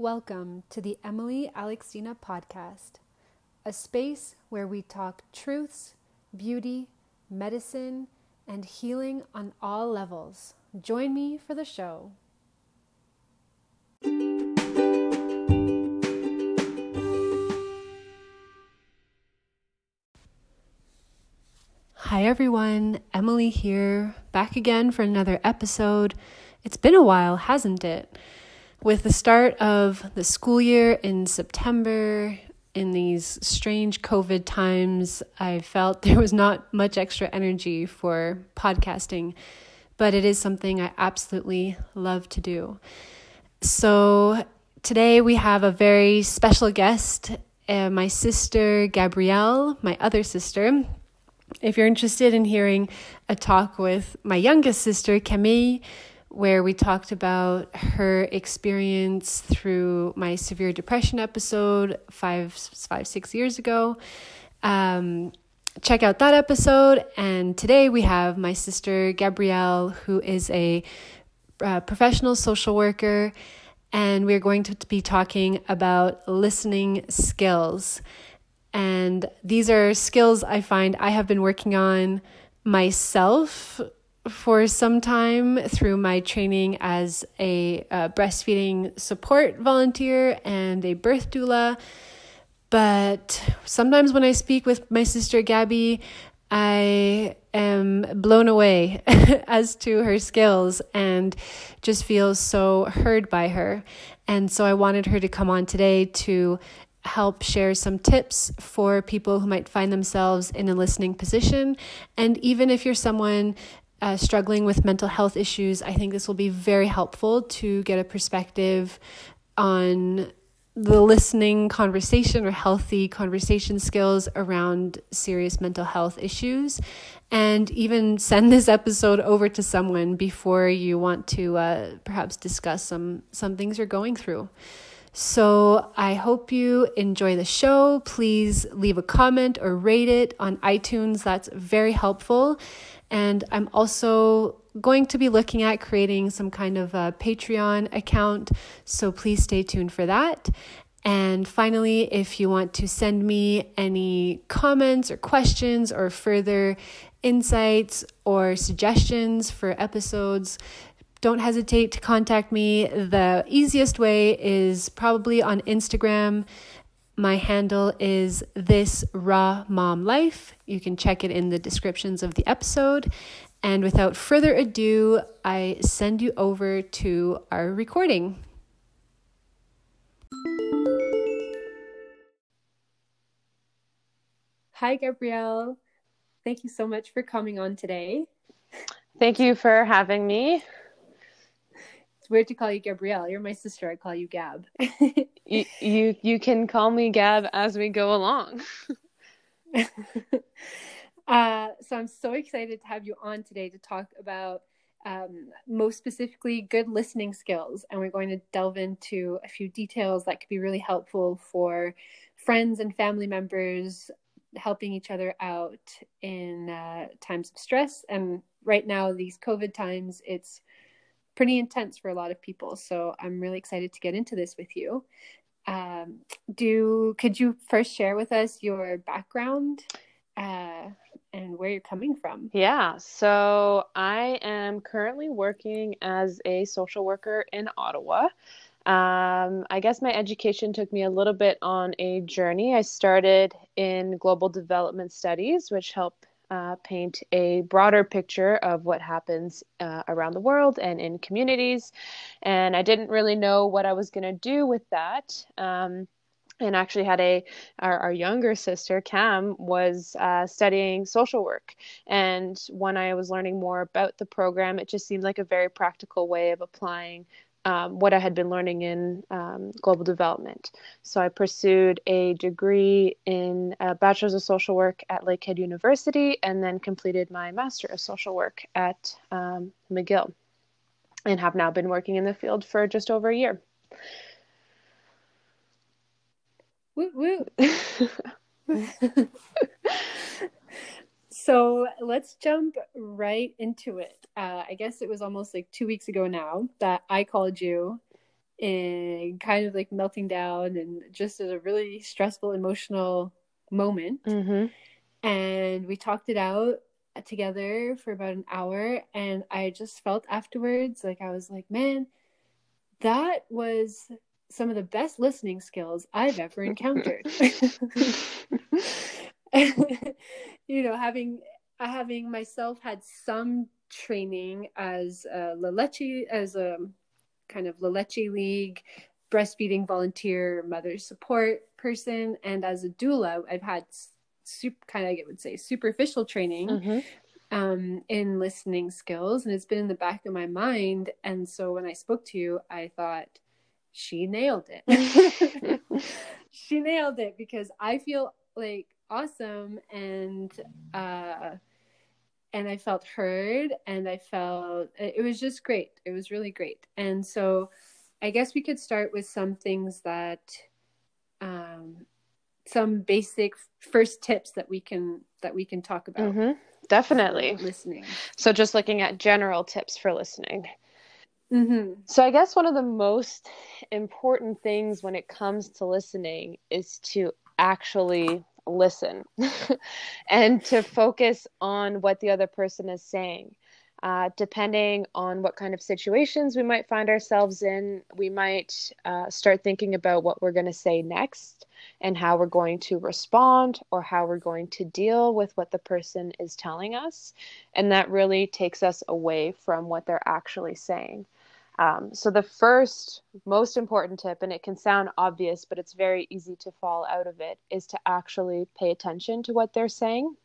Welcome to the Emily Alexina podcast, a space where we talk truths, beauty, medicine, and healing on all levels. Join me for the show. Hi everyone, Emily here, back again for another episode. It's been a while, hasn't it? With the start of the school year in September, in these strange COVID times, I felt there was not much extra energy for podcasting, but it is something I absolutely love to do. So today we have a very special guest, uh, my sister Gabrielle, my other sister. If you're interested in hearing a talk with my youngest sister, Camille, where we talked about her experience through my severe depression episode five, five, six years ago. Um, check out that episode. And today we have my sister Gabrielle, who is a uh, professional social worker, and we're going to be talking about listening skills. And these are skills I find I have been working on myself for some time through my training as a uh, breastfeeding support volunteer and a birth doula. But sometimes when I speak with my sister Gabby, I am blown away as to her skills and just feel so heard by her. And so I wanted her to come on today to help share some tips for people who might find themselves in a listening position. And even if you're someone uh, struggling with mental health issues, I think this will be very helpful to get a perspective on the listening conversation or healthy conversation skills around serious mental health issues and even send this episode over to someone before you want to uh, perhaps discuss some some things you're going through so I hope you enjoy the show. Please leave a comment or rate it on iTunes. That's very helpful. And I'm also going to be looking at creating some kind of a Patreon account. So please stay tuned for that. And finally, if you want to send me any comments or questions or further insights or suggestions for episodes, don't hesitate to contact me. The easiest way is probably on Instagram. My handle is this raw mom life. You can check it in the descriptions of the episode. And without further ado, I send you over to our recording. Hi, Gabrielle. Thank you so much for coming on today. Thank you for having me weird to call you Gabrielle. You're my sister. I call you Gab. you, you you can call me Gab as we go along. uh, so I'm so excited to have you on today to talk about um, most specifically good listening skills, and we're going to delve into a few details that could be really helpful for friends and family members helping each other out in uh, times of stress and right now these covid times it's pretty intense for a lot of people. So I'm really excited to get into this with you. Um, do could you first share with us your background uh, and where you're coming from? Yeah, so I am currently working as a social worker in Ottawa. Um, I guess my education took me a little bit on a journey. I started in global development studies, which help uh, paint a broader picture of what happens uh, around the world and in communities. And I didn't really know what I was going to do with that. Um, and actually had a our, our younger sister cam was uh, studying social work and when i was learning more about the program it just seemed like a very practical way of applying um, what I had been learning in um, global development. So I pursued a degree in a bachelor's of social work at Lakehead University and then completed my master of social work at um, McGill and have now been working in the field for just over a year. Woo woo. so let's jump right into it. Uh, I guess it was almost like two weeks ago now that I called you and kind of like melting down and just as a really stressful emotional moment. Mm-hmm. And we talked it out together for about an hour. And I just felt afterwards like I was like, man, that was some of the best listening skills I've ever encountered. you know, having having myself had some training as a La Leche, as a kind of La Leche League breastfeeding volunteer mother support person, and as a doula, I've had super, kind of I would say superficial training. Mm-hmm. Um, in listening skills, and it's been in the back of my mind. And so when I spoke to you, I thought, she nailed it. she nailed it because I feel like awesome and uh and I felt heard and I felt it was just great. It was really great. And so I guess we could start with some things that um some basic first tips that we can that we can talk about. Mm-hmm. Definitely. Listening. So just looking at general tips for listening. Mm-hmm. So I guess one of the most important things when it comes to listening is to actually listen and to focus on what the other person is saying. Uh, depending on what kind of situations we might find ourselves in, we might uh, start thinking about what we're going to say next and how we're going to respond or how we're going to deal with what the person is telling us. And that really takes us away from what they're actually saying. Um, so, the first most important tip, and it can sound obvious, but it's very easy to fall out of it, is to actually pay attention to what they're saying.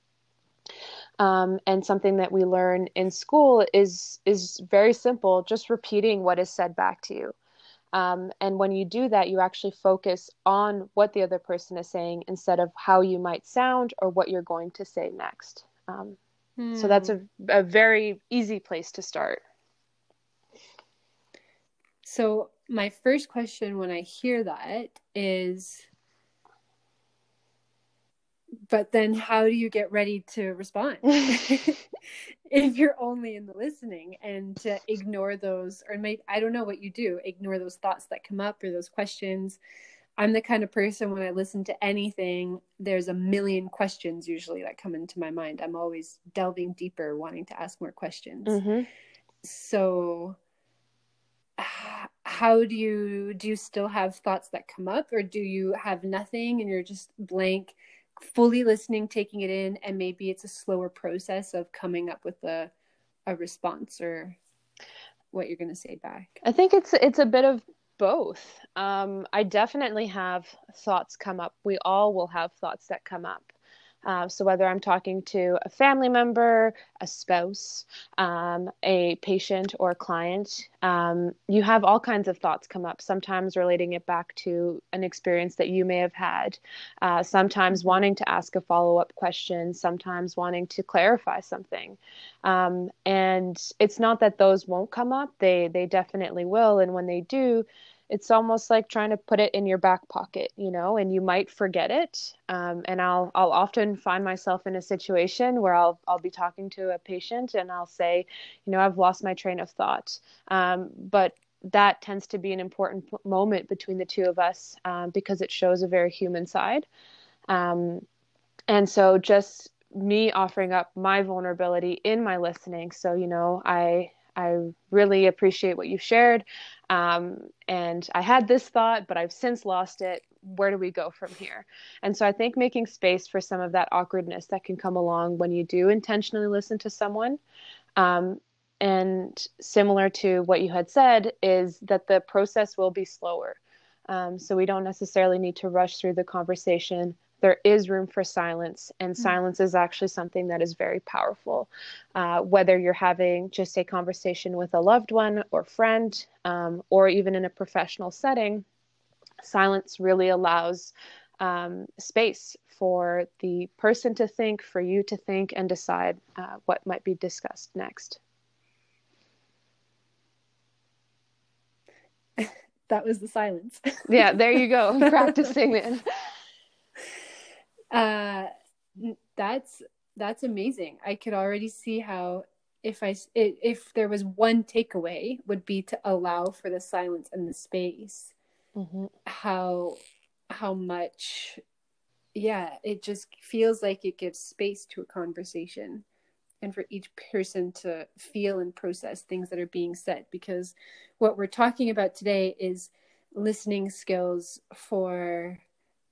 Um, and something that we learn in school is is very simple, just repeating what is said back to you. Um, and when you do that, you actually focus on what the other person is saying instead of how you might sound or what you're going to say next. Um, hmm. So that's a, a very easy place to start. So, my first question when I hear that is but then how do you get ready to respond? If you're only in the listening and to ignore those or maybe I don't know what you do ignore those thoughts that come up or those questions. I'm the kind of person when I listen to anything there's a million questions usually that come into my mind. I'm always delving deeper wanting to ask more questions. Mm-hmm. so how do you do you still have thoughts that come up or do you have nothing and you're just blank fully listening taking it in and maybe it's a slower process of coming up with a a response or what you're going to say back? I think it's it's a bit of both. Um, i definitely have thoughts come up. We all will have thoughts that come up uh, so, whether I'm talking to a family member, a spouse, um, a patient, or a client, um, you have all kinds of thoughts come up, sometimes relating it back to an experience that you may have had, uh, sometimes wanting to ask a follow up question, sometimes wanting to clarify something. Um, and it's not that those won't come up, they, they definitely will. And when they do, it's almost like trying to put it in your back pocket, you know, and you might forget it. Um, and I'll I'll often find myself in a situation where I'll I'll be talking to a patient and I'll say, you know, I've lost my train of thought. Um, but that tends to be an important p- moment between the two of us um, because it shows a very human side. Um, and so just me offering up my vulnerability in my listening. So, you know, I I really appreciate what you shared. Um, and I had this thought, but I've since lost it. Where do we go from here? And so I think making space for some of that awkwardness that can come along when you do intentionally listen to someone. Um, and similar to what you had said, is that the process will be slower. Um, so we don't necessarily need to rush through the conversation there is room for silence, and mm-hmm. silence is actually something that is very powerful. Uh, whether you're having just a conversation with a loved one or friend, um, or even in a professional setting, silence really allows um, space for the person to think, for you to think, and decide uh, what might be discussed next. that was the silence. yeah, there you go. Practicing it. Uh, that's that's amazing. I could already see how if I if there was one takeaway would be to allow for the silence and the space. Mm-hmm. How how much yeah, it just feels like it gives space to a conversation and for each person to feel and process things that are being said because what we're talking about today is listening skills for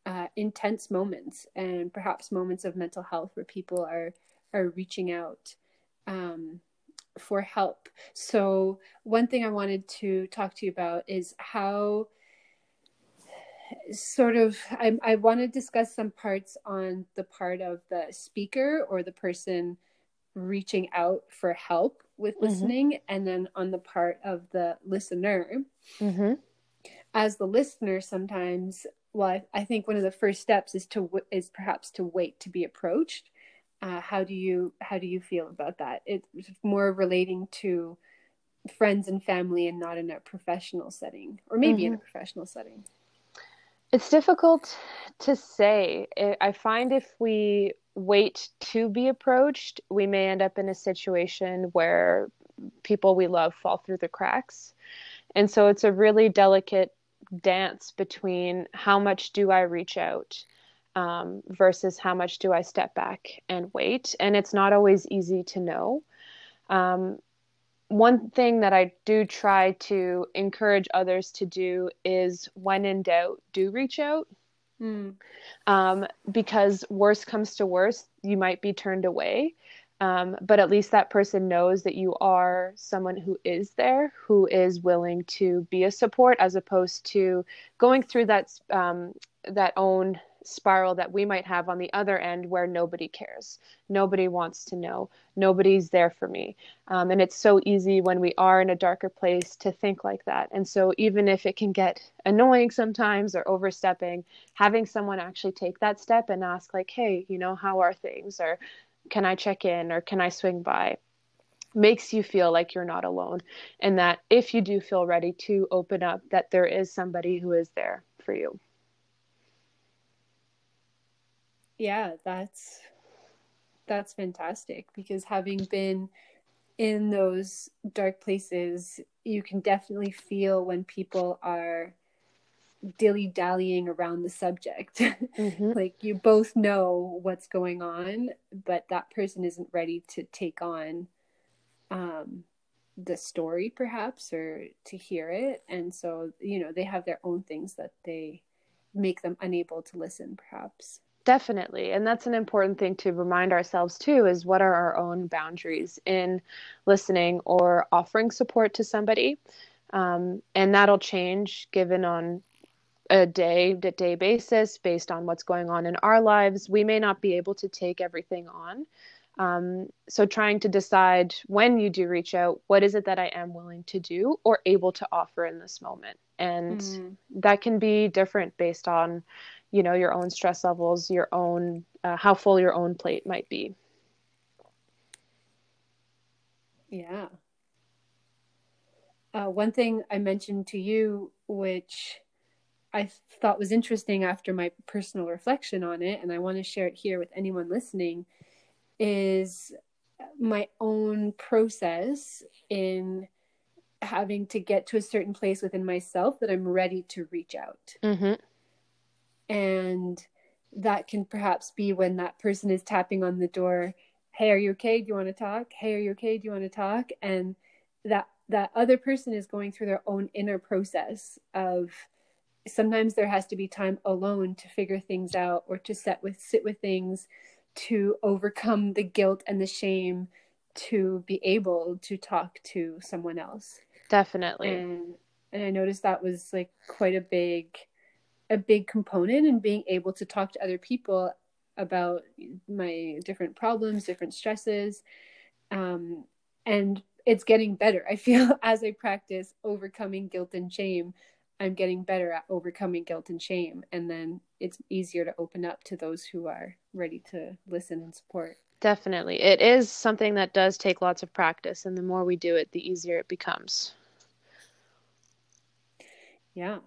uh, intense moments and perhaps moments of mental health where people are are reaching out um, for help. So one thing I wanted to talk to you about is how sort of I, I want to discuss some parts on the part of the speaker or the person reaching out for help with mm-hmm. listening mm-hmm. and then on the part of the listener mm-hmm. as the listener sometimes well I, I, think one of the first steps is to is perhaps to wait to be approached uh, how do you how do you feel about that it's more relating to friends and family and not in a professional setting or maybe mm-hmm. in a mm-hmm. professional setting it's difficult to say i find if we wait to be approached we may end up in a situation where people we love fall through the cracks and so it's a really delicate dance between how much do I reach out um, versus how much do I step back and wait. And it's not always easy to know. Um, one thing that I do try to encourage others to do is when in doubt, do reach out. Mm. Um, because worst comes to worst, you might be turned away. Um, but at least that person knows that you are someone who is there, who is willing to be a support, as opposed to going through that um, that own spiral that we might have on the other end, where nobody cares, nobody wants to know, nobody's there for me, um, and it's so easy when we are in a darker place to think like that. And so, even if it can get annoying sometimes or overstepping, having someone actually take that step and ask, like, "Hey, you know, how are things?" or can I check in or can I swing by? makes you feel like you're not alone and that if you do feel ready to open up that there is somebody who is there for you yeah that's that's fantastic because having been in those dark places you can definitely feel when people are dilly dallying around the subject. Mm-hmm. like you both know what's going on, but that person isn't ready to take on um, the story, perhaps, or to hear it. And so, you know, they have their own things that they make them unable to listen, perhaps. Definitely. And that's an important thing to remind ourselves too is what are our own boundaries in listening or offering support to somebody. Um, and that'll change given on a day to day basis based on what's going on in our lives. We may not be able to take everything on. Um, so, trying to decide when you do reach out, what is it that I am willing to do or able to offer in this moment? And mm. that can be different based on, you know, your own stress levels, your own, uh, how full your own plate might be. Yeah. Uh, one thing I mentioned to you, which I thought was interesting after my personal reflection on it, and I want to share it here with anyone listening, is my own process in having to get to a certain place within myself that I'm ready to reach out. Mm-hmm. And that can perhaps be when that person is tapping on the door, "Hey, are you okay? Do you want to talk? Hey, are you okay? Do you want to talk?" And that that other person is going through their own inner process of sometimes there has to be time alone to figure things out or to set with sit with things to overcome the guilt and the shame to be able to talk to someone else. Definitely. And and i noticed that was like quite a big a big component in being able to talk to other people about my different problems different stresses. Um, and it's getting better i feel as i practice overcoming guilt and shame I'm getting better at overcoming guilt and shame. And then it's easier to open up to those who are ready to listen and support. Definitely. It is something that does take lots of practice. And the more we do it, the easier it becomes. Yeah.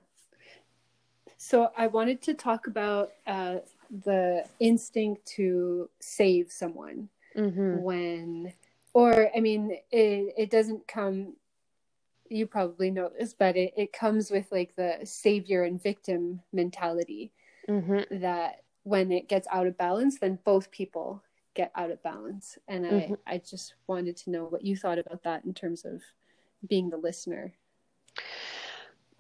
So I wanted to talk about uh, the instinct to save someone mm-hmm. when or I mean, it it doesn't come. You probably know this, but it, it comes with like the savior and victim mentality Mm-hmm. that when it gets out of balance, then both people get out of balance. And Mhm. I, I just wanted to know what you thought about that in terms of being the listener.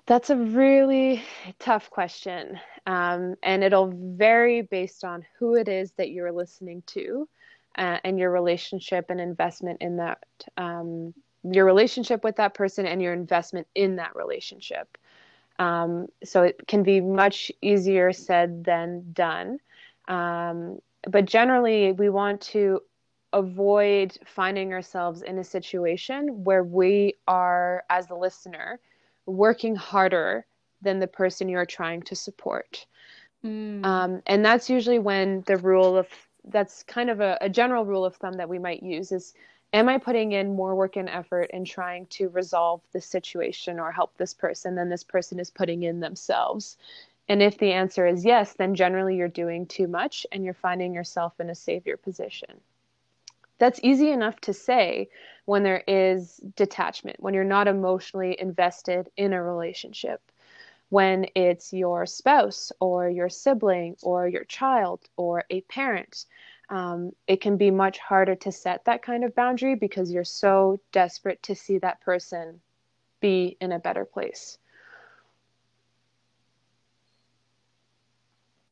That's a really tough question. Um, and it'll vary based on who it is that you're listening to uh, and your relationship and investment in that, um, your relationship with that person and your investment in that relationship. Um, so it can be much easier said than done. Um, but generally, we want to avoid finding ourselves in a situation where we are, as the listener, working harder than the person you're trying to support. Um, and that's usually when the rule of that's kind of a, a general rule of thumb that we might use is am I putting in more work and effort in trying to resolve this situation or help this person than this person is putting in themselves? And if the answer is yes, then generally you're doing too much and you're finding yourself in a savior position. That's easy enough to say when there is detachment, when you're not emotionally invested in a relationship, when it's your spouse or your sibling or your child or a parent. Um, it can be much harder to set that kind of boundary because you're so desperate to see that person be in a better place.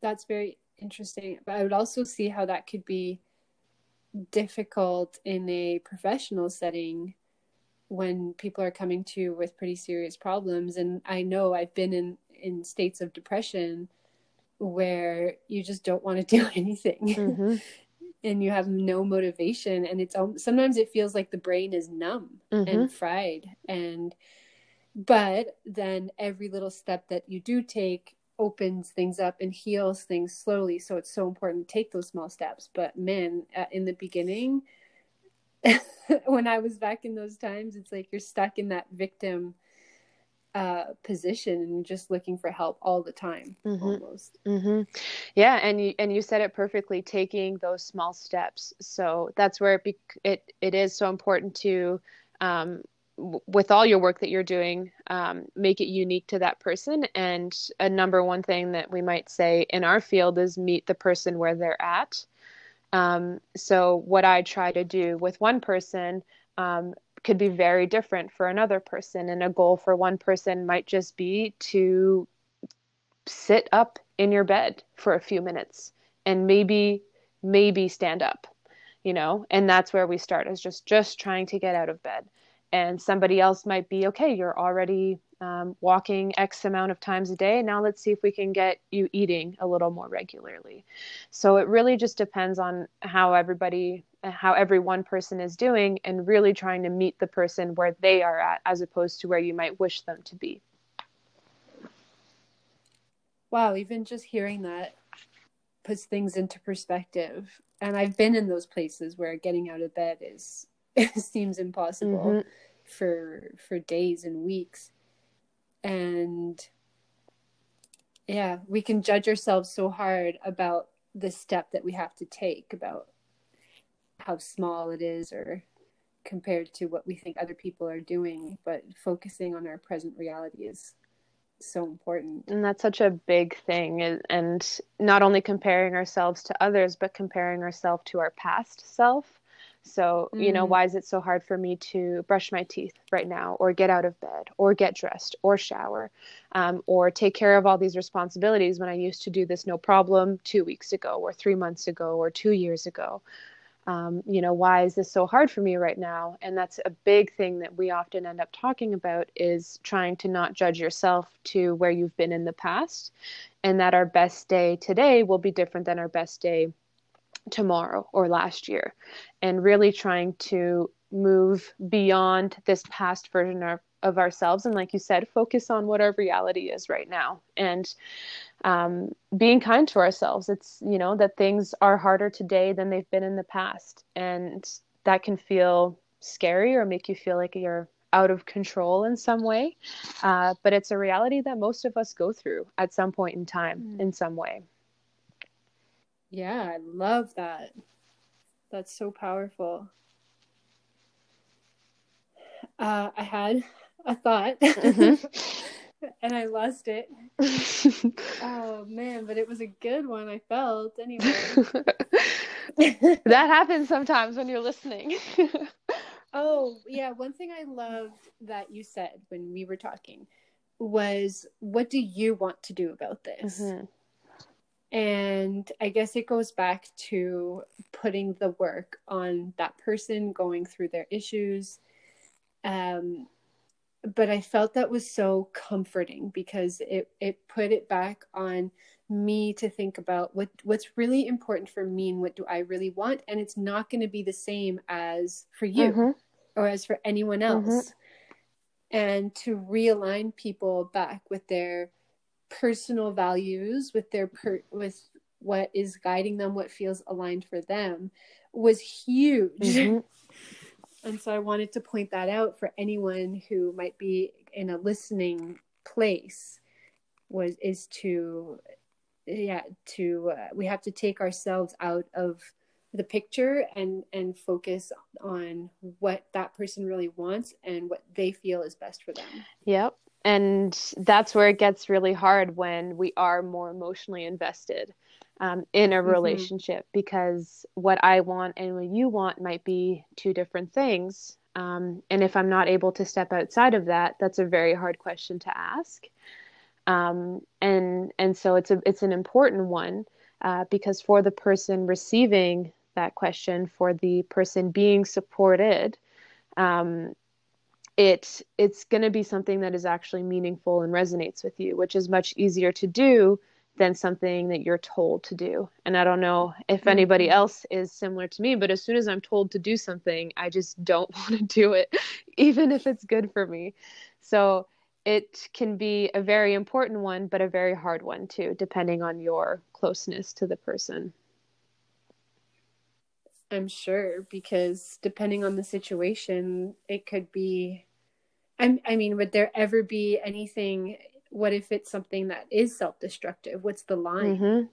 That's very interesting. But I would also see how that could be difficult in a professional setting when people are coming to you with pretty serious problems. And I know I've been in, in states of depression where you just don't want to do anything. Mm-hmm. And you have no motivation and it's sometimes it feels like the brain is numb Mhm. and fried and but then every little step that you do take opens things up and heals things slowly so it's so important to take those small steps but man uh, in the beginning when i was back in those times it's like you're stuck in that victim uh position and just looking for help all the time Mhm. almost hmm Yeah, and you and you said it perfectly. Taking those small steps, so that's where it be, it it is so important to, um, w- with all your work that you're doing, um, make it unique to that person. And a number one thing that we might say in our field is meet the person where they're at. Um, so what I try to do with one person um, could be very different for another person, and a goal for one person might just be to sit up in your bed for a few minutes and maybe maybe stand up you know? And that's where we start is just just trying to get out of bed and somebody else might be okay you're already um, walking x amount of times a day. Now let's see if we can get you eating a little more regularly. So it really just depends on how everybody how every one person is doing and really trying to meet the person where they are at as opposed to where you might wish them to be. Wow, even just hearing that puts things into perspective. And I've been in those places where getting out of bed is seems impossible Mhm. for for days and weeks. And yeah, we can judge ourselves so hard about the step that we have to take about how small it is or compared to what we think other people are doing, but focusing on our present reality is so important. And that's such a big thing. And not only comparing ourselves to others, but comparing ourselves to our past self. So, you know, Mm. why is it so hard for me to brush my teeth right now, or get out of bed, or get dressed, or shower, um, or take care of all these responsibilities when I used to do this no problem two weeks ago, or three months ago, or two years ago? um, you know why is this so hard for me right now and that's a big thing that we often end up talking about is trying to not judge yourself to where you've been in the past and that our best day today will be different than our best day tomorrow or last year and really trying to move beyond this past version of, of ourselves and like you said focus on what our reality is right now. And um, being kind to ourselves. It's you know that things are harder today than they've been in the past and that can feel scary or make you feel like you're out of control in some way. Uh, but it's a reality that most of us go through at some point in time Mm. in some way Yeah, I love that. That's so powerful. uh, I had a thought mm-hmm. and I lost it. oh man, but it was a good one. I felt anyway. that happens sometimes when you're listening. oh yeah, one thing I loved that you said when we were talking was, "What do you want to do about this?" Mm-hmm. And I guess it goes back to putting the work on that person going through their issues. Um, but I felt that was so comforting because it it put it back on me to think about what what's really important for me and what do I really want and it's not going to be the same as for you mm-hmm. or as for anyone mm-hmm. else mm-hmm. and to realign people back with their personal values with their per with what is guiding them what feels aligned for them was huge. Mm-hmm. and so i wanted to point that out for anyone who might be in a listening place was is to yeah to uh, we have to take ourselves out of the picture and and focus on what that person really wants and what they feel is best for them. Yep and that's where it gets really hard when we are more emotionally invested um, in a mm-hmm. relationship mm-hmm. because what I want and what you want might be two different things. Um, and if I'm not able to step outside of that, that's a very hard question to ask. Um, and and so it's a it's an important one uh, because for the person receiving that question, for the person being supported, um, it it's going to be something that is actually meaningful and resonates with you which is much easier to do than something that you're told to do and i don't know if mm-hmm. anybody else is similar to me but as soon as i'm told to do something i just don't want to do it even if it's good for me so it can be a very important one but a very hard one too depending on your closeness to the person I'm sure because depending on the situation, it could be. I, I mean, would there ever be anything? What if it's something that is self-destructive? What's the line? Mm-hmm.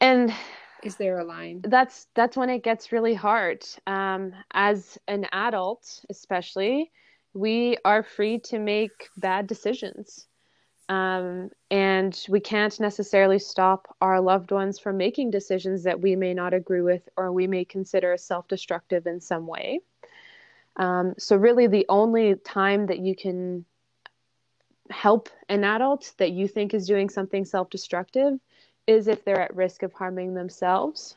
And is there a line? That's that's when it gets really hard. Um, as an adult, especially, we are free to make bad decisions. Um, and we can't necessarily stop our loved ones from making decisions that we may not agree with or we may consider self destructive in some way. Um, so, really, the only time that you can help an adult that you think is doing something self destructive is if they're at risk of harming themselves.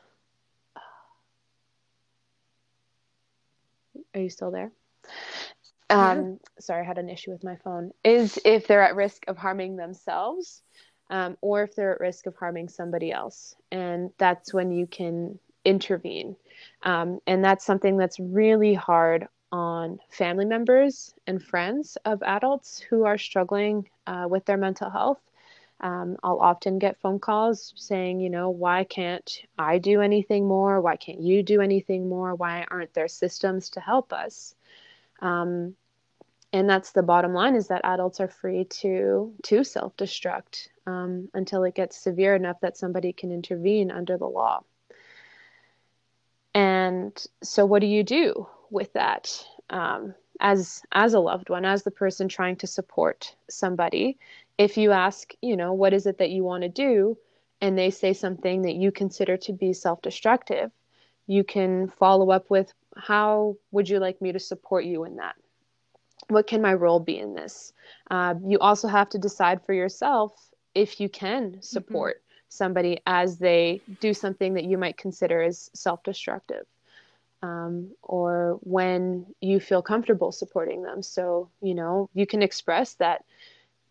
Are you still there? um, yeah. sorry, I had an issue with my phone, is if they're at risk of harming themselves um, or if they're at risk of harming somebody else. And that's when you can intervene. Um, and that's something that's really hard on family members and friends of adults who are struggling uh, with their mental health. Um, I'll often get phone calls saying, you know, why can't I do anything more? Why can't you do anything more? Why aren't there systems to help us? Um, and that's the bottom line is that adults are free to to self-destruct um, until it gets severe enough that somebody can intervene under the law and so what do you do with that um, as as a loved one as the person trying to support somebody if you ask you know what is it that you want to do and they say something that you consider to be self-destructive you can follow up with how would you like me to support you in that what can my role be in this? Uh, you also have to decide for yourself if you can mm-hmm. support mm-hmm. somebody as they do something that you might consider as self destructive. Um, or when you feel comfortable supporting them. So, you know, you can express that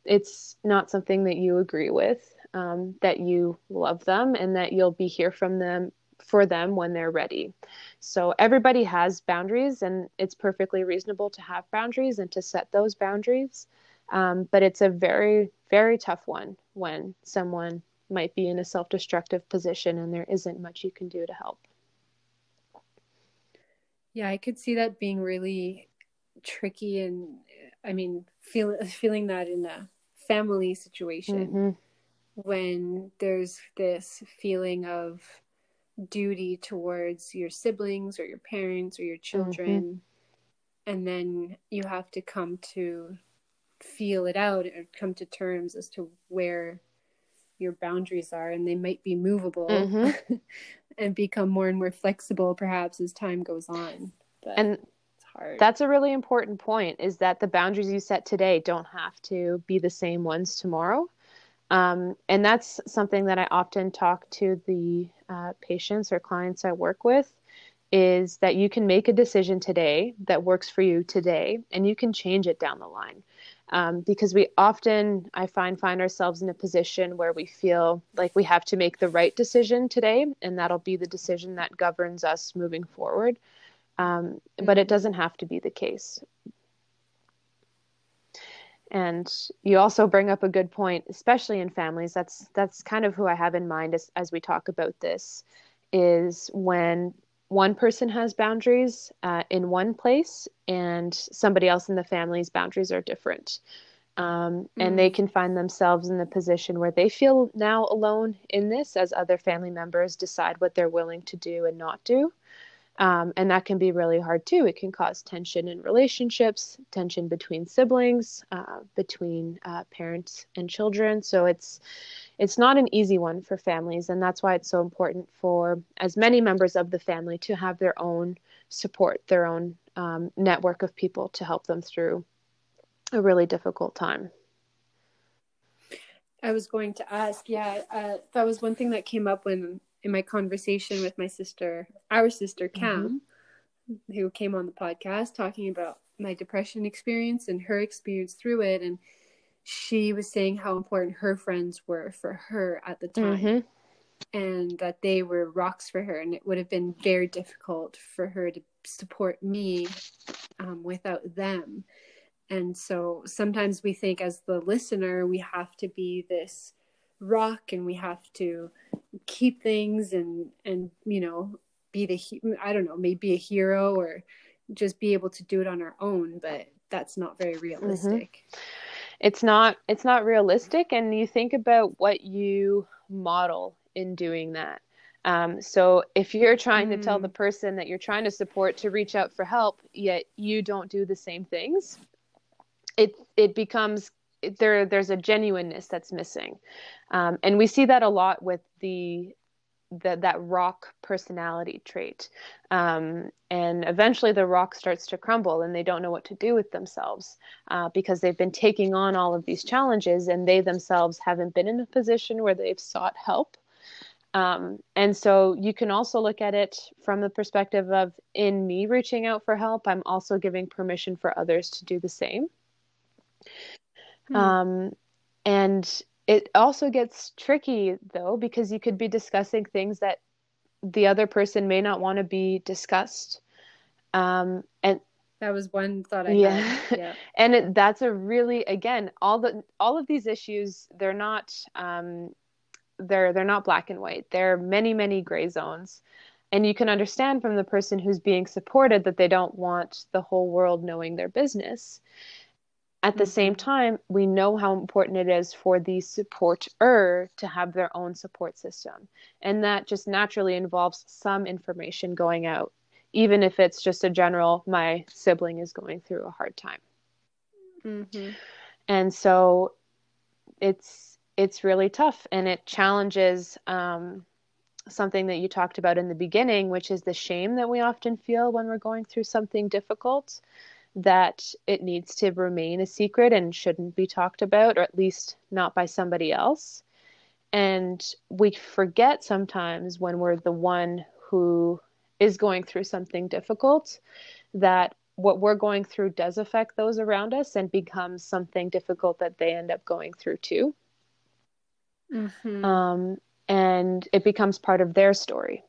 it's not something that you agree with, um, that you love them, and that you'll be here from them for them when they're ready. So everybody has boundaries, and it's perfectly reasonable to have boundaries and to set those boundaries. Um, but it's a very, very tough one when someone might be in a self destructive position and there isn't much you can do to help. Yeah, I could see that being really tricky. And I mean, feel, feeling that in a family situation mm-hmm. when there's this feeling of duty towards your siblings or your parents or your children. and then you have to come to feel it out or come to terms as to where your boundaries are and they might be movable mm-hmm. and become more and more flexible perhaps as time goes on. But and it's hard. that's a really important point is that the boundaries you set today don't have to be the same ones tomorrow. Um, and that's something that i often talk to the uh, patients or clients i work with is that you can make a decision today that works for you today and you can change it down the line um, because we often i find find ourselves in a position where we feel like we have to make the right decision today and that'll be the decision that governs us moving forward. Um, but it doesn't have to be the case. And you also bring up a good point especially in families. That's that's kind of who i have in mind as, as we talk about this is when one person has boundaries uh, in one place and somebody else in the family's boundaries are different. Um, mm-hmm. And they mm. can find themselves in the position where they feel now alone in this as other family members decide what they're willing to do and not do. Um, and that can be really hard too. It can cause tension in relationships, tension between siblings, uh, between uh, parents and children. So it's it's not an easy one for families, and that's why it's so important for as many members of the family to have their own support, their own um, network of people to help them through a really difficult time. I was going to ask, yeah, uh, that was one thing that came up when in my conversation with my sister, our sister Cam, mm-hmm. who came on the podcast talking about my depression experience and her experience through it. And she was saying how important her friends were for her at the time. Mm-hmm. And that they were rocks for her, and it would have been very difficult for her to support me um, without them. And so sometimes we think, as the listener, we have to be this rock and we have to keep things and and you know be the i don't know maybe a hero or just be able to do it on our own but that's not very mm-hmm. realistic mm-hmm. It's not it's not realistic and you think about what you model in doing that um, so if you're trying mm. to tell the mm. person that you're trying to support to reach out for help yet you don't do the same things it it becomes there there's a genuineness that's missing um, and we see that a lot with the, the that rock personality trait. Um, and eventually the rock starts to crumble and they don't know what to do with themselves uh, because they've been taking on all of these challenges and they themselves haven't been in a position where they've sought help. Um, and so you can also look at it from the perspective of in me reaching out for help i'm also giving permission for others to do the same. Hmm. Um, and it also gets tricky though, because you could be discussing things that the other person may not want to be discussed. Um, and that was one thought I yeah. had. Yeah. and it, that's a really, again, all the, all of these issues, they're not, um, they're, they're not black and white. There are many, many gray zones and you can understand from the person who's being supported that they don't want the whole world knowing their business at the same time, we know how important it is for the supporter to have their own support system. And that just naturally involves some information going out, even if it's just a general, my sibling is going through a hard time. Mm-hmm. And so it's it's really tough and it challenges um, something that you talked about in the beginning, which is the shame that we often feel when we're going through something difficult that it needs to remain a secret and shouldn't be talked about, or at least not by somebody else. And we forget sometimes when we're the one who is going through something difficult that what we're going through does affect those around us and becomes something difficult that they end up going through too. Mm-hmm. Um, and it becomes part of their story.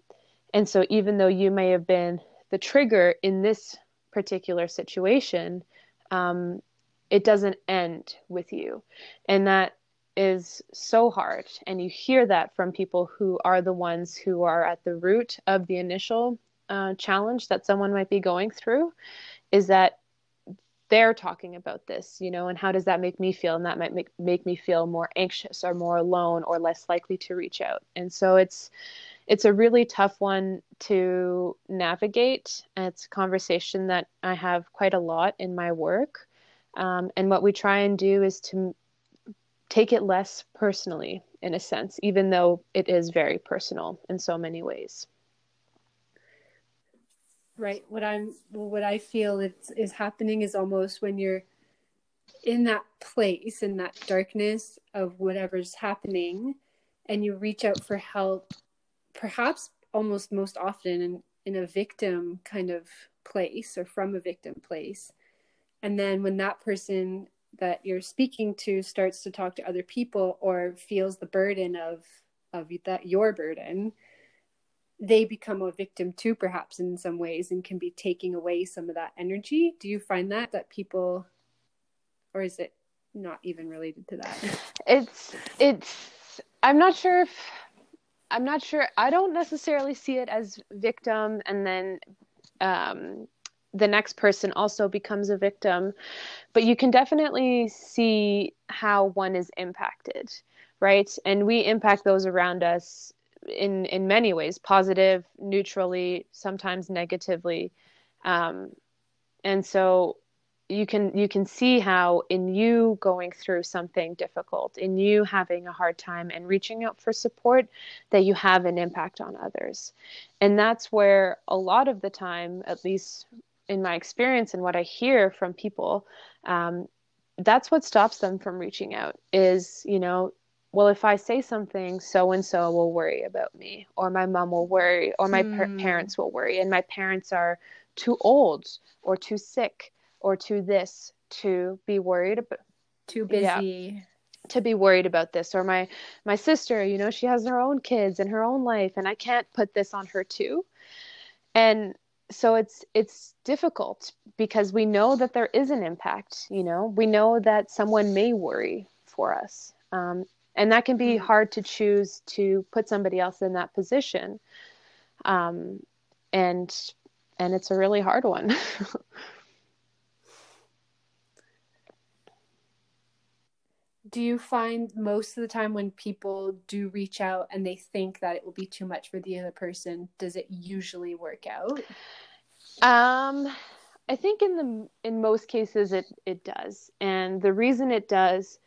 And so, even though you may have been the trigger in this particular situation, um, it doesn't end with you. And that is so hard. And you hear that from people who are the ones who are at the root of the initial uh, challenge that someone might be going through, is that they're talking about this, you know, and how does that make me feel? And that might make, make me feel more anxious or more alone or less likely to reach out. And so it's, it's a really tough one to navigate. It's a conversation that I have quite a lot in my work. Um, and what we try and do is to take it less personally, in a sense, even though it is very personal in so many ways. Right. What I'm, what I feel it's, is happening is almost when you're in that place, in that darkness of whatever's happening, and you reach out for help, perhaps almost most often in, in a victim kind of place or from a victim place. And then when that person that you're speaking to starts to talk to other people or feels the burden of of that your burden they become a victim too perhaps in some ways and can be taking away some of that energy do you find that that people or is it not even related to that it's it's i'm not sure if i'm not sure i don't necessarily see it as victim and then um the next person also becomes a victim. But you can definitely see how one is impacted right? And we impact those around us in in many ways positive neutrally sometimes negatively. Um, and so you can you can see how in you going through something difficult in you having a hard time and reaching out for support that you have an impact on others and that's where a lot of the time at least in my experience and what I hear from people, um, that's what stops them from reaching out is, you know, well, if I say something, so and so will worry about me, or my mom will worry, or my mm. parents will worry, and my parents are too old, or too sick, or to this to be worried about. Too busy. Yeah, to be worried about this, or my my sister, you know, she has her own kids and her own life, and I can't put this on her too. And so it's it's difficult because we know that there is an impact you know we know that someone may worry for us um, and that can be mm-hmm. hard to choose to put somebody else in that position um, and and it's a really hard one do you find most of the time when people do reach out and they think that it will be too much for the other person does it usually work out? Um i think in the in most cases it it does. And the reason it does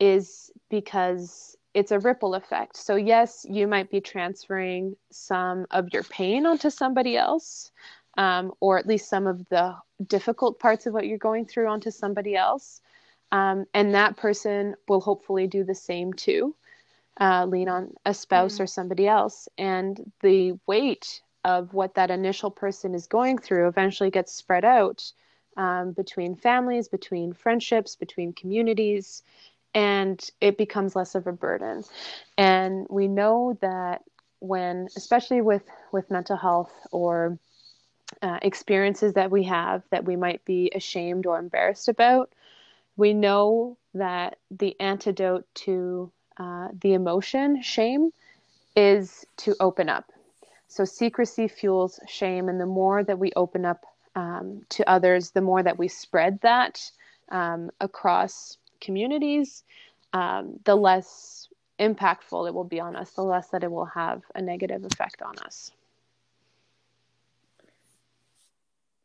is because it's a ripple effect. So yes you might be transferring some of your pain onto somebody else um, or at least some of the difficult parts of what you're going through onto somebody else um, and that person will hopefully do the same too uh, lean on a spouse mm. or somebody else and the weight of what that initial person is going through eventually gets spread out um, between families between friendships between communities and it becomes less of a burden and we know that when especially with with mental health or uh, experiences that we have that we might be ashamed or embarrassed about we know that the antidote to uh, the emotion, shame, is to open up. So secrecy fuels shame, and the more that we open up um, to others, the more that we spread that um, across communities, um, the less impactful it will be on us, the less that it will have a negative effect on us.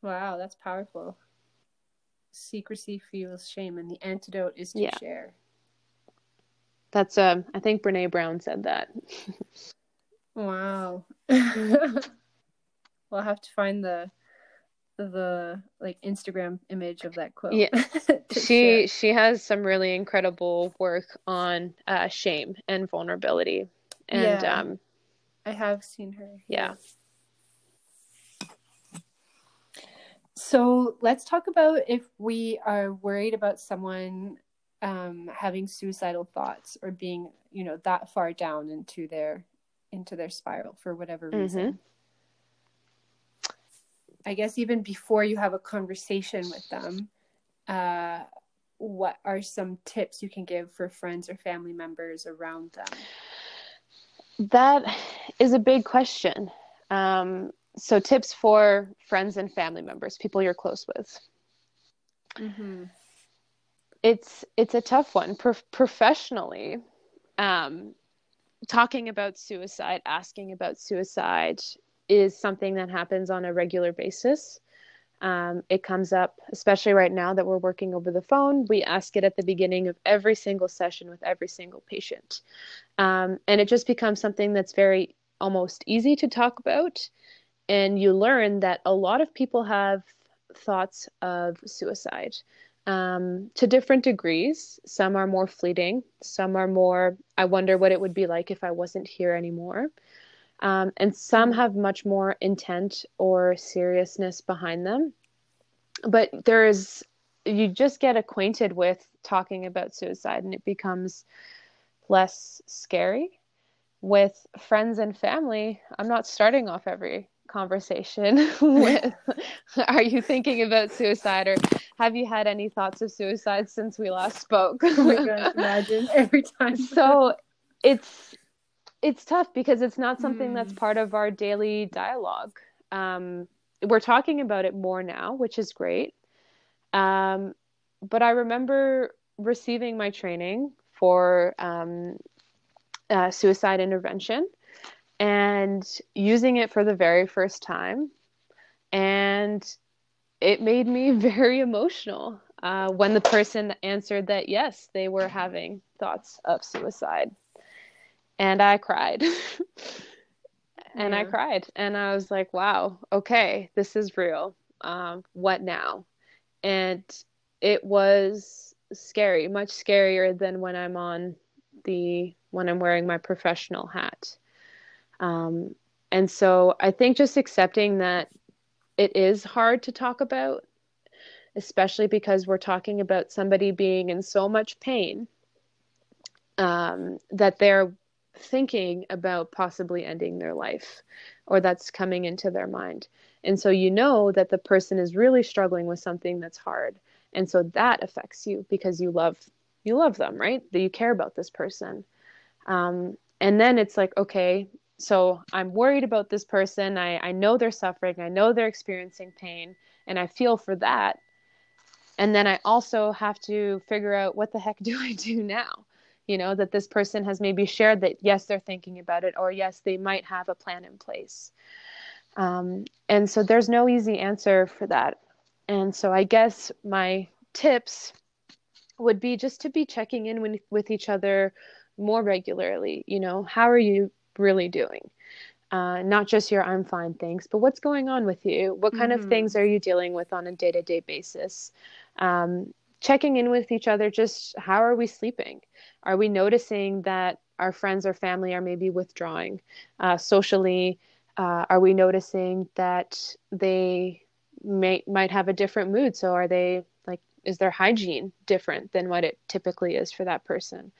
Wow, that's powerful secrecy fuels shame, and the antidote is to yeah. share. That's um. I think Brene Brown said that. wow. we'll have to find the the like Instagram image of that quote. Yeah. she share. she has some really incredible work on uh, shame and vulnerability. And yeah. um I have seen her. Yeah. So let's talk about if we are worried about someone um, having suicidal thoughts or being, you know, that far down into their into their spiral for whatever mm-hmm. reason. Mm-hmm. I guess even before you have a conversation with them, uh, what are some tips you can give for friends or family members around them? That is a big question. Um, so tips for friends and family members people you're close with mm-hmm. it's it's a tough one Pro- professionally um, talking about suicide, asking about suicide is something that happens on a regular basis. Um, it comes up, especially right now that we're working over the phone. We ask it at the beginning of every single session with every single patient. Um, and it just becomes something that's very almost easy to talk about. And you learn that a lot of people have thoughts of suicide um, to different degrees. Some are more fleeting, some are more, I wonder what it would be like if I wasn't here anymore. Um, and some have much more intent or seriousness behind them. But there is, you just get acquainted with talking about suicide and it becomes less scary. With friends and family, I'm not starting off every conversation with are you thinking about suicide or have you had any thoughts of suicide since we last spoke oh my gosh imagine every time so it's it's tough because it's not something mm. that's hmm. part of our daily dialogue. Um, we're talking about it more now, which is great. Um, but I remember receiving my training for um, uh, suicide intervention and using it for the very first time. And it made me very emotional uh, when the person answered that yes, they were having thoughts of suicide and I cried. and yeah. I cried. And I was like, wow, okay, this is real. Um, what now? And it was scary, much scarier than when I'm on the when I'm wearing my professional hat. Um, and so I think just accepting that it is hard to talk about, especially because we're talking about somebody being in so much pain um, that they're thinking about possibly ending their life or that's coming into their mind. And so you know that the person is really struggling with something that's hard. And so that affects you because you love you love them, right? That you care about this person. Um, and then it's like, okay, so I'm worried about this person. I, I know they're suffering. I know they're experiencing pain, and I feel for that. And then I also have to figure out what the heck do I do now? you know that this person has maybe shared that yes they're thinking about it or yes they might have a plan in place um, and so there's no easy answer for that and so i guess my tips would be just to be checking in with, with each other more regularly you know how are you really doing uh, not just your I'm fine thanks, but what's going on with you? What kind mm-hmm. of things are you dealing with on a day to day basis? Um, checking in with each other, just how are we sleeping? Are we noticing that our friends or family are maybe withdrawing uh, socially? Uh, are we noticing that they may might have a different mood? So are they like is their hygiene different than what it typically is for that person?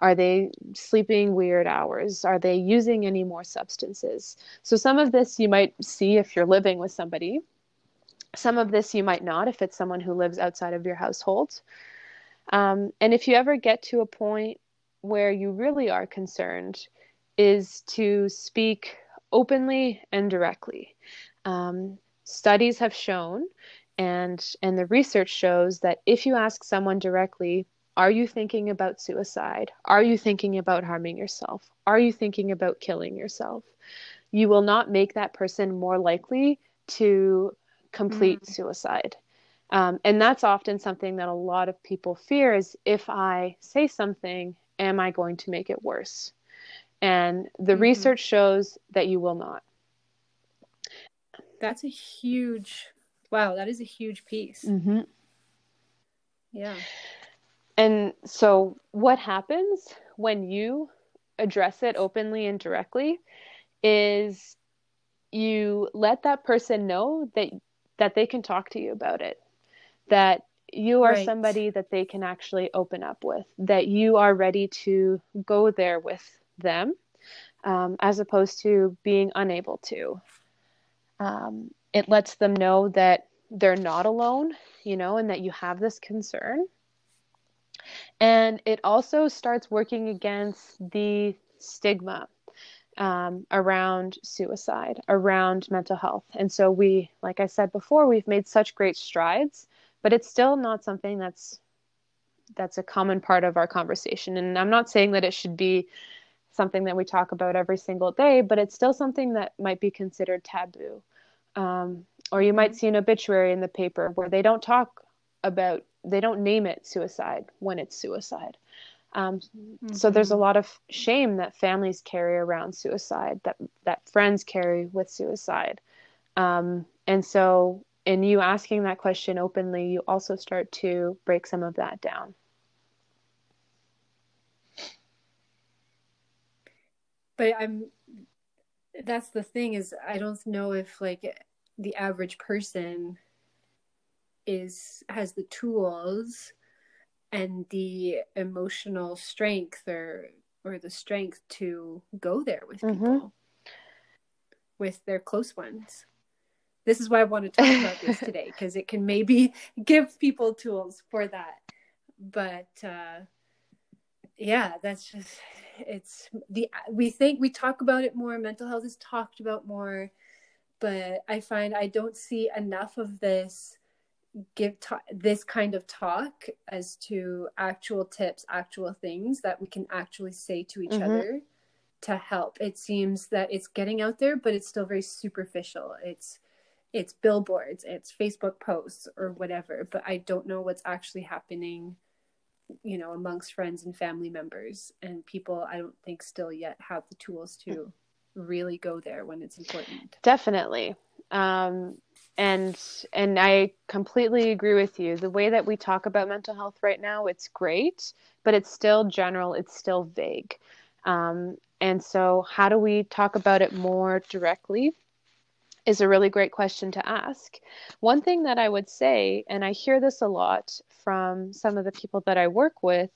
Are they sleeping weird hours? Are they using any more substances? So some of this you might see if you're living with somebody. Some of this you might not if it's someone who lives outside of your household. Um, and if you ever get to a point where you really are concerned, is to speak openly and directly. Um, studies have shown, and and the research shows that if you ask someone directly, are you thinking about suicide? Are you thinking about harming yourself? Are you thinking about killing yourself? You will not make that person more likely to complete mm. suicide. Um, and that's often something that a lot of people fear is if I say something, am I going to make it worse? And the mm-hmm. research shows that you will not. That's a huge, wow, that is a huge piece. Mm-hmm. Yeah. And so, what happens when you address it openly and directly is you let that person know that that they can talk to you about it that you are right. somebody that they can actually open up with, that you are ready to go there with them, um, as opposed to being unable to. Um, it lets them know that they're not alone, you know, and that you have this concern. And it also starts working against the stigma um, around suicide, around mental health. And so, we, like I said before, we've made such great strides but it's still not something that's that's a common part of our conversation and i'm not saying that it should be something that we talk about every single day, but it's still something that might be considered taboo. Um, or you might mm-hmm. see an obituary in the paper where they don't talk about, they don't name it suicide when it's suicide. Um, mm-hmm. So there's a lot of shame that families carry around suicide, that that friends carry with suicide, um, and so in you asking that question openly, you also start to break some of that down. But I'm. That's the thing is I don't know if like the average person is has the tools and the emotional strength or or the strength to go there with mm-hmm. people mm-hmm. with their close ones this is why i want to talk about this today because it can maybe give people tools for that but uh yeah that's just it's the we think we talk about it more mental health is talked about more but i find i don't see enough of this give ta- this kind of talk as to actual tips, actual things that we can actually say to each mm-hmm. other to help. It seems that it's getting out there, but it's still very superficial. It's it's billboards, it's Facebook posts or whatever, but I don't know what's actually happening, you know, amongst friends and family members and people I don't think still yet have the tools to really go there when it's important. Definitely. Um and and I completely agree with you. The way that we talk about mental health right now, it's great, but it's still general. It's still vague. Um, and so, how do we talk about it more directly? Is a really great question to ask. One thing that I would say, and I hear this a lot from some of the people that I work with,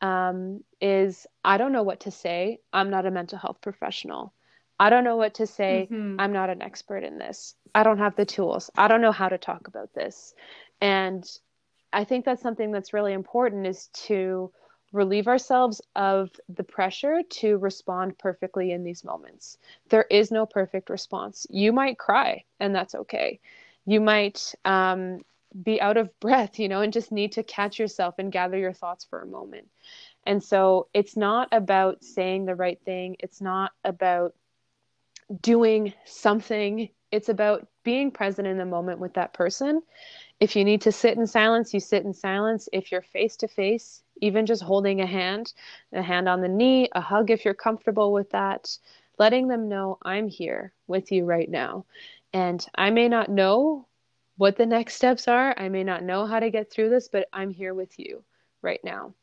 um, is I don't know what to say. I'm not a mental health professional. I don't know what to say. Mm-hmm. I'm not an expert in this. I don't have the tools. I don't know how to talk about this. And I think that's something that's really important is to relieve ourselves of the pressure to respond perfectly in these moments. There is no perfect response. You might cry, and that's okay. You might um, be out of breath, you know, and just need to catch yourself and gather your thoughts for a moment. And so it's not about saying the right thing. It's not about doing something. It's about being present in the moment with that person. If you need to sit in silence, you sit in silence. If you're face to face, even just holding a hand, a hand on the knee, a hug if you're comfortable with that, letting them know I'm here with you right now. And I may not know what the next steps are. I may not know how to get through this, but I'm here with you right now.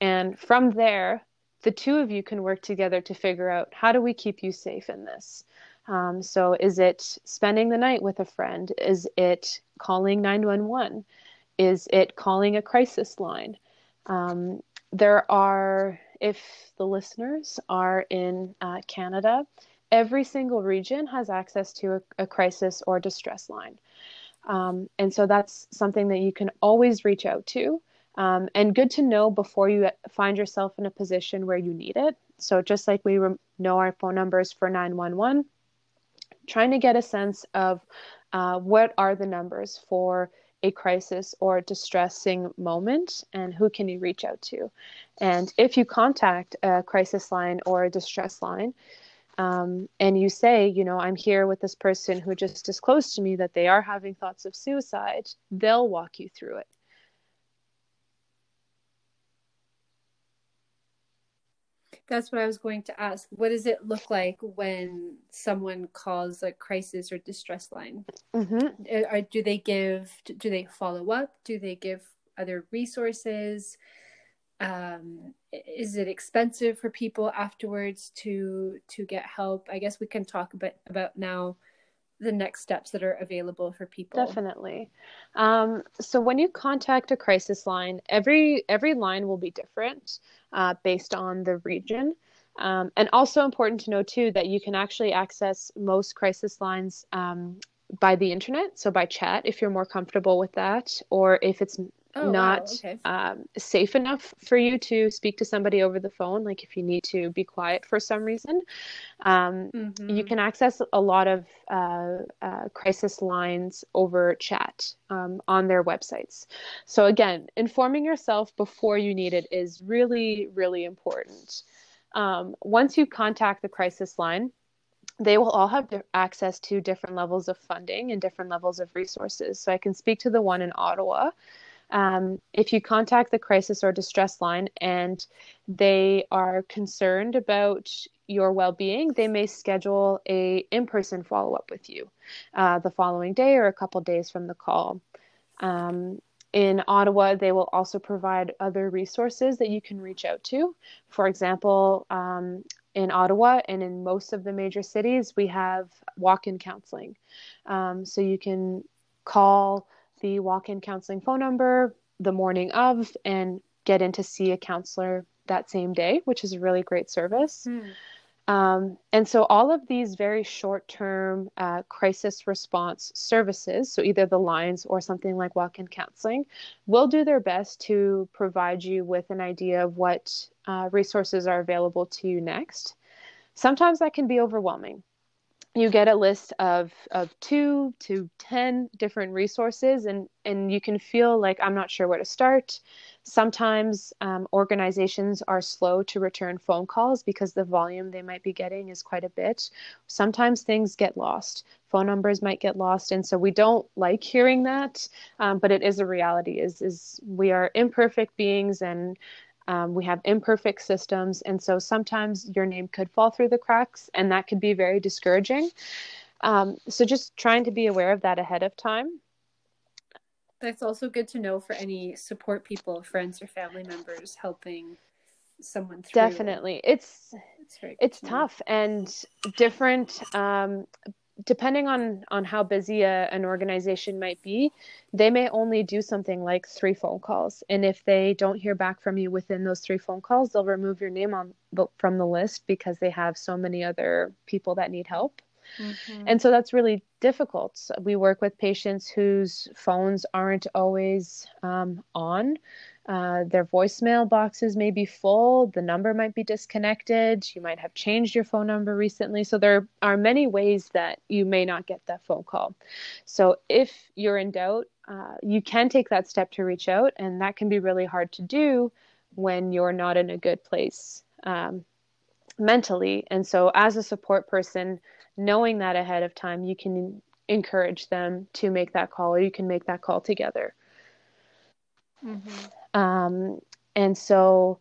And from there, the two of you can work together to figure out how do we keep you safe in this. Um, so, is it spending the night with a friend? Is it calling 911? Is it calling a crisis line? Um, there are, if the listeners are in uh, Canada, every single region has access to a, a crisis or distress line. Um, and so that's something that you can always reach out to. Um, and good to know before you find yourself in a position where you need it. So, just like we know our phone numbers for 911, trying to get a sense of uh, what are the numbers for a crisis or a distressing moment and who can you reach out to. And if you contact a crisis line or a distress line, um, and you say, you know, I'm here with this person who just disclosed to me that they are having thoughts of suicide, they'll walk you through it. That's what I was going to ask. What does it look like when someone calls a crisis or distress line? Mm-hmm. Or do they give? Do they follow up? Do they give other resources? Um, is it expensive for people afterwards to to get help? I guess we can talk a bit about now the next steps that are available for people definitely um, so when you contact a crisis line every every line will be different uh, based on the region. Um, and also important to know too that you can actually access most crisis lines um, by the internet so by chat if you're more comfortable with that or if it's oh, not wow. okay. um, safe enough for you to speak to somebody over the phone, like if you need to be quiet for some reason, um, mm-hmm. you can access a lot of uh, uh, crisis lines over chat um, on their websites. So, again, informing yourself before you need it is really, really important. Um, once you contact the crisis line, they will all have access to different levels of funding and different levels of resources. So I can speak to the one in Ottawa. Um, if you contact the crisis or distress line and they are concerned about your well-being, they may schedule a in-person follow-up with you uh, the following day or a couple days from the call. Um, in Ottawa, they will also provide other resources that you can reach out to. For example, um, in Ottawa and in most of the major cities, we have walk in counseling. Um, so you can call the walk in counseling phone number the morning of and get in to see a counselor that same day, which is a really great service. Mm. Um, and so, all of these very short term uh, crisis response services, so either the lines or something like walk in counseling, will do their best to provide you with an idea of what uh, resources are available to you next. Sometimes that can be overwhelming. You get a list of, of two to 10 different resources, and, and you can feel like I'm not sure where to start. Sometimes um, organizations are slow to return phone calls because the volume they might be getting is quite a bit. Sometimes things get lost. Phone numbers might get lost, and so we don't like hearing that. Um, but it is a reality. Is is we are imperfect beings, and um, we have imperfect systems, and so sometimes your name could fall through the cracks, and that could be very discouraging. Um, so just trying to be aware of that ahead of time that's also good to know for any support people, friends or family members helping someone through. Definitely. It's it's, it's tough and different um, depending on on how busy a, an organization might be they may only do something like three phone calls and if they don't hear back from you within those three phone calls they'll remove your name on the, from the list because they have so many other people that need help Mm-hmm. And so that's really difficult. We work with patients whose phones aren't always um, on. Uh, their voicemail boxes may be full, the number might be disconnected, you might have changed your phone number recently. So, there are many ways that you may not get that phone call. So, if you're in doubt, uh, you can take that step to reach out, and that can be really hard to do when you're not in a good place um, mentally. And so, as a support person, knowing that ahead of time, you can encourage them to make that call or you can make that call together. Mm-hmm. Um, and so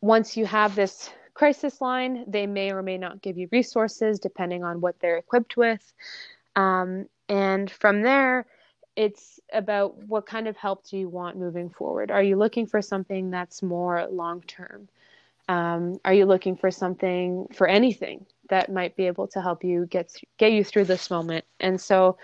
once you have this crisis line, they may or may not give you resources depending on what they're equipped with. Um, and from there, it's about what kind of help do you want moving forward? Are you looking for something that's more long term? Um, are you looking for something for anything that might be able to help you get get you through this moment? And so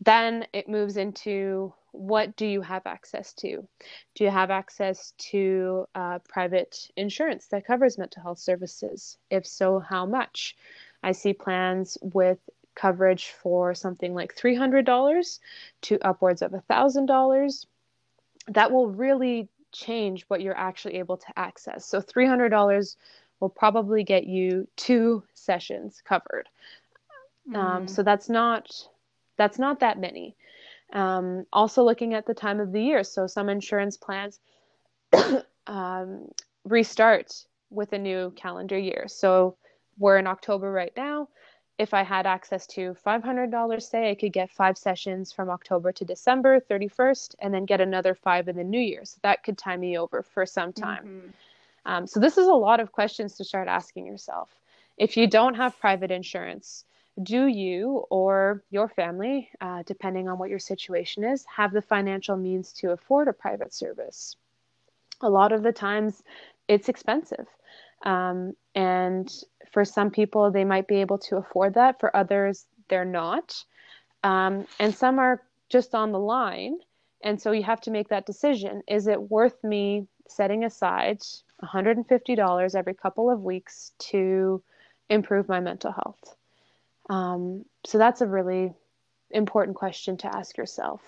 then it moves into what do you have access to? Do you have access to uh, private insurance that covers mental health services? If so, how much? I see plans with coverage for something like $300 to upwards of $1,000. That will really change what you're actually able to access. So $300 will probably get you two sessions covered. Mm. Um, so that's not that's not that many. Um, also looking at the time of the year. So some insurance plans um, restart with a new calendar year. So we're in October right now if I had access to $500, say, I could get five sessions from October to December 31st and then get another five in the new year. So that could time me over for some time. Mm-hmm. Um, so, this is a lot of questions to start asking yourself. If you don't have private insurance, do you or your family, uh, depending on what your situation is, have the financial means to afford a private service? A lot of the times it's expensive. Um, and for some people, they might be able to afford that. For others, they're not. Um, and some are just on the line. And so you have to make that decision. Is it worth me setting aside $150 every couple of weeks to improve my mental health? Um, so that's a really important question to ask yourself.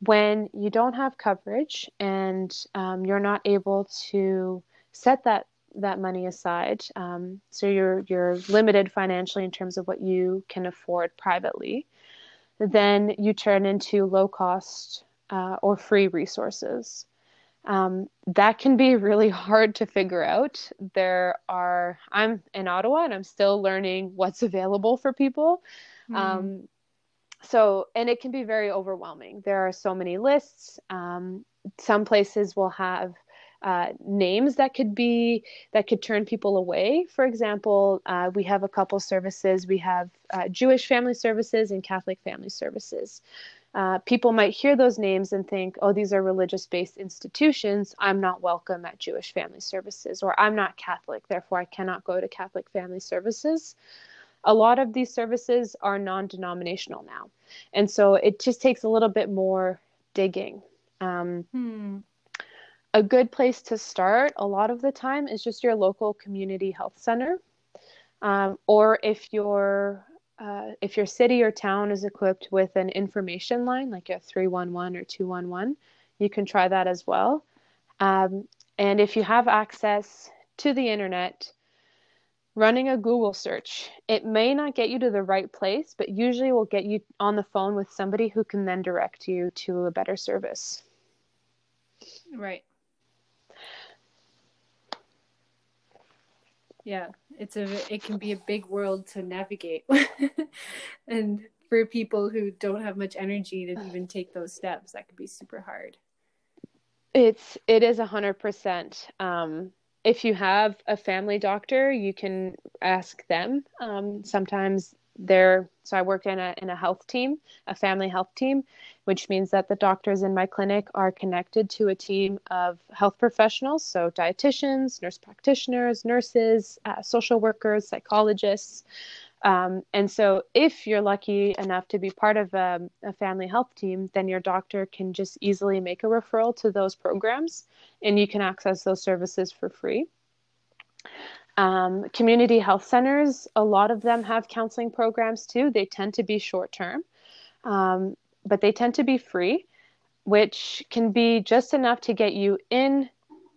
When you don't have coverage and um, you're not able to set that that money aside. Um, so you're you're limited financially in terms of what you can afford privately. Then you turn into low cost uh, or free resources. Um, that can be really hard to figure out. There are, I'm in Ottawa and I'm still learning what's available for people. Mm. Um, so, and it can be very overwhelming. There are so many lists. Um, some places will have uh, names that could be that could turn people away. For example, uh, we have a couple services. We have uh, Jewish family services and Catholic family services. Uh, people might hear those names and think, oh, these are religious based institutions. I'm not welcome at Jewish family services, or I'm not Catholic, therefore I cannot go to Catholic family services. A lot of these services are non denominational now. And so it just takes a little bit more digging. Um, hmm a good place to start a lot of the time is just your local community health center. Um, or if your uh, if your city or town is equipped with an information line like a 311 or 211, you can try that as well. Um, and if you have access to the internet, running a Google search, it may not get you to the right place, but usually will get you on the phone with somebody who can then direct you to a better service. Right. Yeah it's a it can be a big world to navigate and for people who don't have much energy to even take those steps that could be super hard. It's it is a hundred percent um if you have a family doctor you can ask them um sometimes they're so I work in a in a health team, a family health team, which means that the doctors in my clinic are connected to a team of health professionals, so dietitians, nurse practitioners, nurses, uh, social workers, psychologists. Um, and so, if you're lucky enough to be part of a, a, family health team, then your doctor can just easily make a referral to those programs and you can access those services for free. Um, community health centers, a lot of them have counseling programs too. They tend to be short term, um, but they tend to be free, which can be just enough to get you in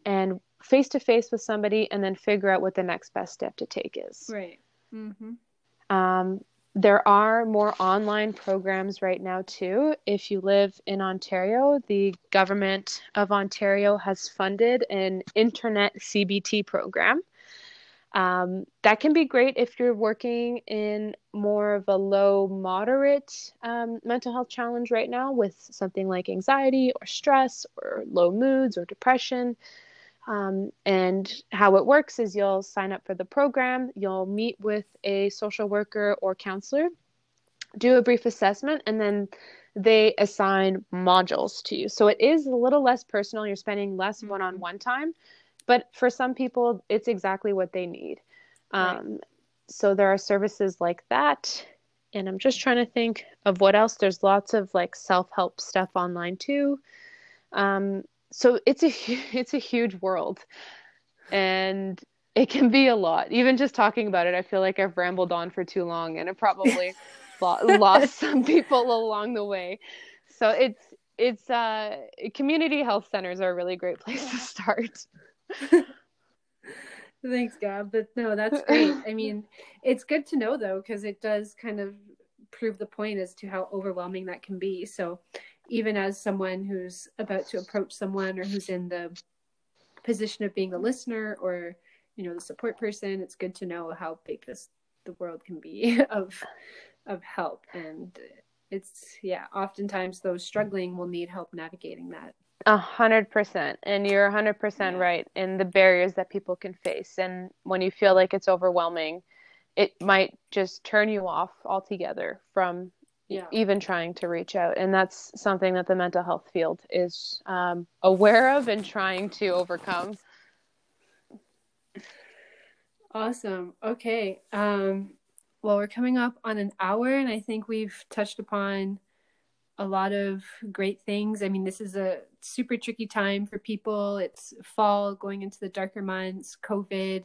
and face to face with somebody and then figure out what the next best step to take is. Right. Mm-hmm. Um, there are more online programs right now too. If you live in Ontario, the government of Ontario has funded an internet CBT program um, that can be great if you're working in more of a low moderate um, mental health challenge right now with something like anxiety or stress or low moods or depression. Um, and how it works is you'll sign up for the program, you'll meet with a social worker or counselor, do a brief assessment, and then they assign modules to you. So it is a little less personal. You're spending less one on one time, but for some people it's exactly what they need. Um, right. so there are services like that. And i'm just trying to think of what else. There's lots of like self-help stuff online too. Um, so it's a it's a huge world. And it can be a lot. Even just talking about it i feel like i've rambled on for too long and it probably lost some people along the way. So it's it's uh community health centers are a really great place to start Thanks, Gab. But no, that's great. I mean, it's good to know though, because it does kind of prove the point as to how overwhelming that can be. So, even as someone who's about to approach someone or who's in the position of being the listener or you know the support person, it's good to know how big this the world can be of of help and it's yeah oftentimes those struggling will need help navigating that a hundred percent. And you're a hundred percent right in the barriers that people can face. And when you feel like it's overwhelming, it might just turn you off altogether from yeah. even trying to reach out. And that's something that the mental health field is um, aware of and trying to overcome. Awesome. Okay. Um, well, we're coming up on an hour, and I think we've touched upon a lot of great things. I mean, this is a super tricky time for people. It's fall, going into the darker months, COVID.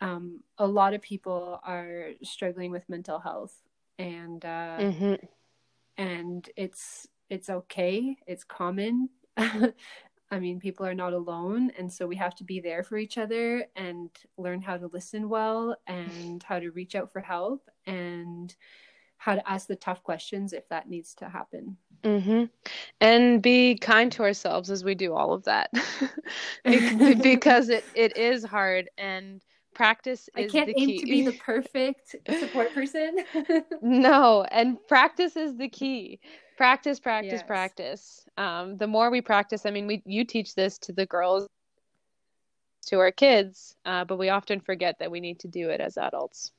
Um, a lot of people are struggling with mental health, and uh, mm-hmm. and it's it's okay. It's common. I mean, people are not alone, and so we have to be there for each other and learn how to listen well and how to reach out for help and how to ask the tough questions if that needs to happen. Mm-hmm. And be kind to ourselves as we do all of that, because it, it is hard and practice I can't aim to be the perfect support person. no, and practice is the key. Practice, practice, yes. practice. Um, the more we practice, I mean, we you teach this to the girls, to our kids, uh, but we often forget that we need to do it as adults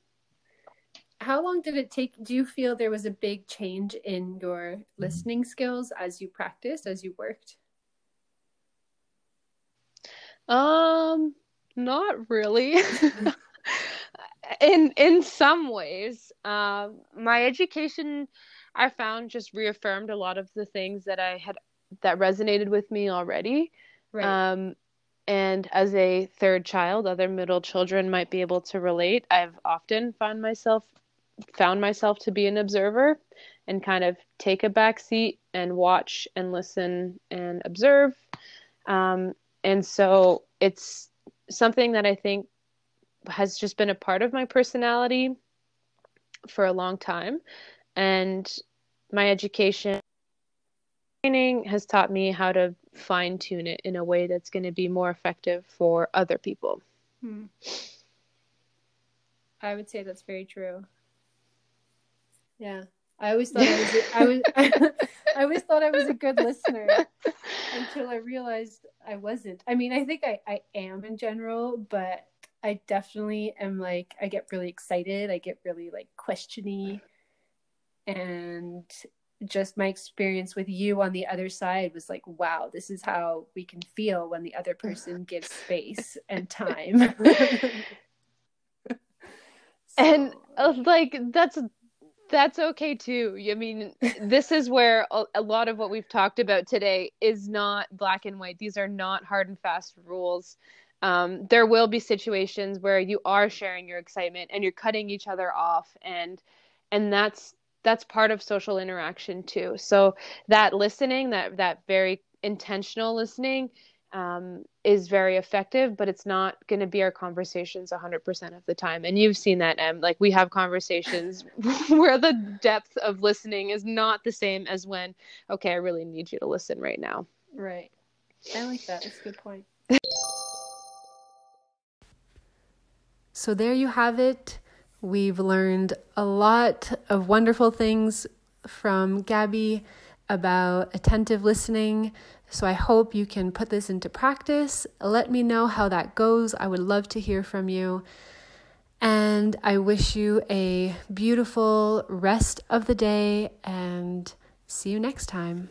how long did it take do you feel there was a big change in your listening skills as you practiced as you worked? Um not really. In in some ways um my education i found just reaffirmed a lot of the things that i had that resonated with me already. Right. um and as a third child other middle children might be able to relate. I've often found myself found myself to be an observer and kind of take a back seat and watch and listen and observe. Um, and so it's something that I think has just been a part of my personality for a long time. And my education training has taught me how to fine tune it in a way that's going to be more effective for other people. Hmm. I would say that's very true. Yeah. I always thought I was a, I was I always thought I was a good listener until I realized I wasn't. I mean, I think I, I am in general, but I definitely am like I get really excited, I get really like questiony and just my experience with you on the other side was like, wow, this is how we can feel when the other person gives space and time. so. And uh, like that's that's okay too. I mean, this is where a, lot of what we've talked about today is not black and white. These are not hard and fast rules. Um, there will be situations where you are sharing your excitement and you're cutting each other off, and and that's that's part of social interaction too. So that listening, that that very intentional listening, um, is very effective, but it's not going to be our conversations 100% of the time. And you've seen that, Em. Like we have conversations where the depth of listening is not the same as when, okay, I really need you to listen right now. Right. I like that. That's a good point. so there you have it. We've learned a lot of wonderful things from Gabby about attentive listening, so I hope you can put this into practice. Let me know how that goes. I would love to hear from you. And I wish you a beautiful rest of the day and see you next time.